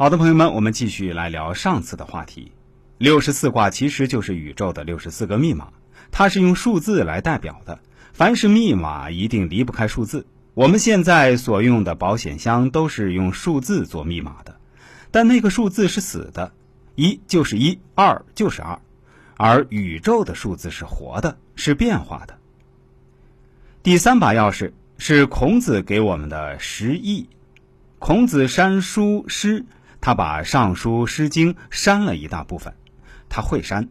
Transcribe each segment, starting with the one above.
好的，朋友们，我们继续来聊上次的话题。六十四卦其实就是宇宙的六十四个密码，它是用数字来代表的。凡是密码，一定离不开数字。我们现在所用的保险箱都是用数字做密码的，但那个数字是死的，一就是一，二就是二，而宇宙的数字是活的，是变化的。第三把钥匙是孔子给我们的十义。孔子删书诗。他把《尚书》《诗经》删了一大部分，他会删。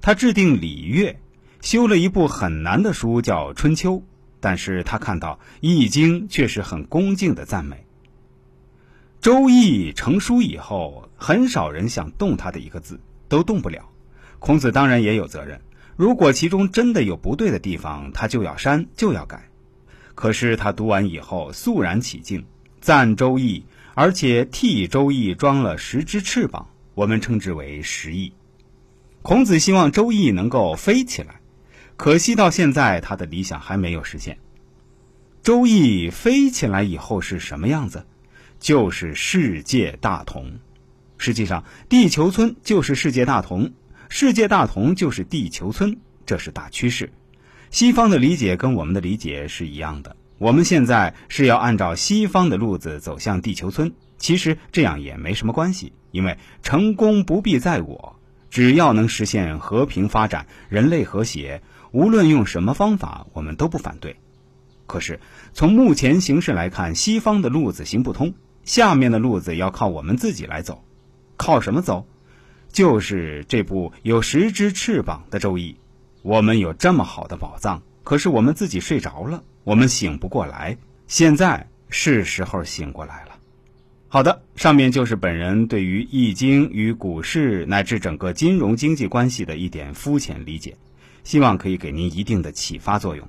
他制定礼乐，修了一部很难的书，叫《春秋》。但是他看到《易经》却是很恭敬的赞美。《周易》成书以后，很少人想动他的一个字，都动不了。孔子当然也有责任，如果其中真的有不对的地方，他就要删，就要改。可是他读完以后，肃然起敬，赞《周易》。而且替周易装了十只翅膀，我们称之为十翼。孔子希望周易能够飞起来，可惜到现在他的理想还没有实现。周易飞起来以后是什么样子？就是世界大同。实际上，地球村就是世界大同，世界大同就是地球村，这是大趋势。西方的理解跟我们的理解是一样的。我们现在是要按照西方的路子走向地球村，其实这样也没什么关系，因为成功不必在我，只要能实现和平发展、人类和谐，无论用什么方法，我们都不反对。可是从目前形势来看，西方的路子行不通，下面的路子要靠我们自己来走，靠什么走？就是这部有十只翅膀的《周易》，我们有这么好的宝藏，可是我们自己睡着了。我们醒不过来，现在是时候醒过来了。好的，上面就是本人对于《易经》与股市乃至整个金融经济关系的一点肤浅理解，希望可以给您一定的启发作用。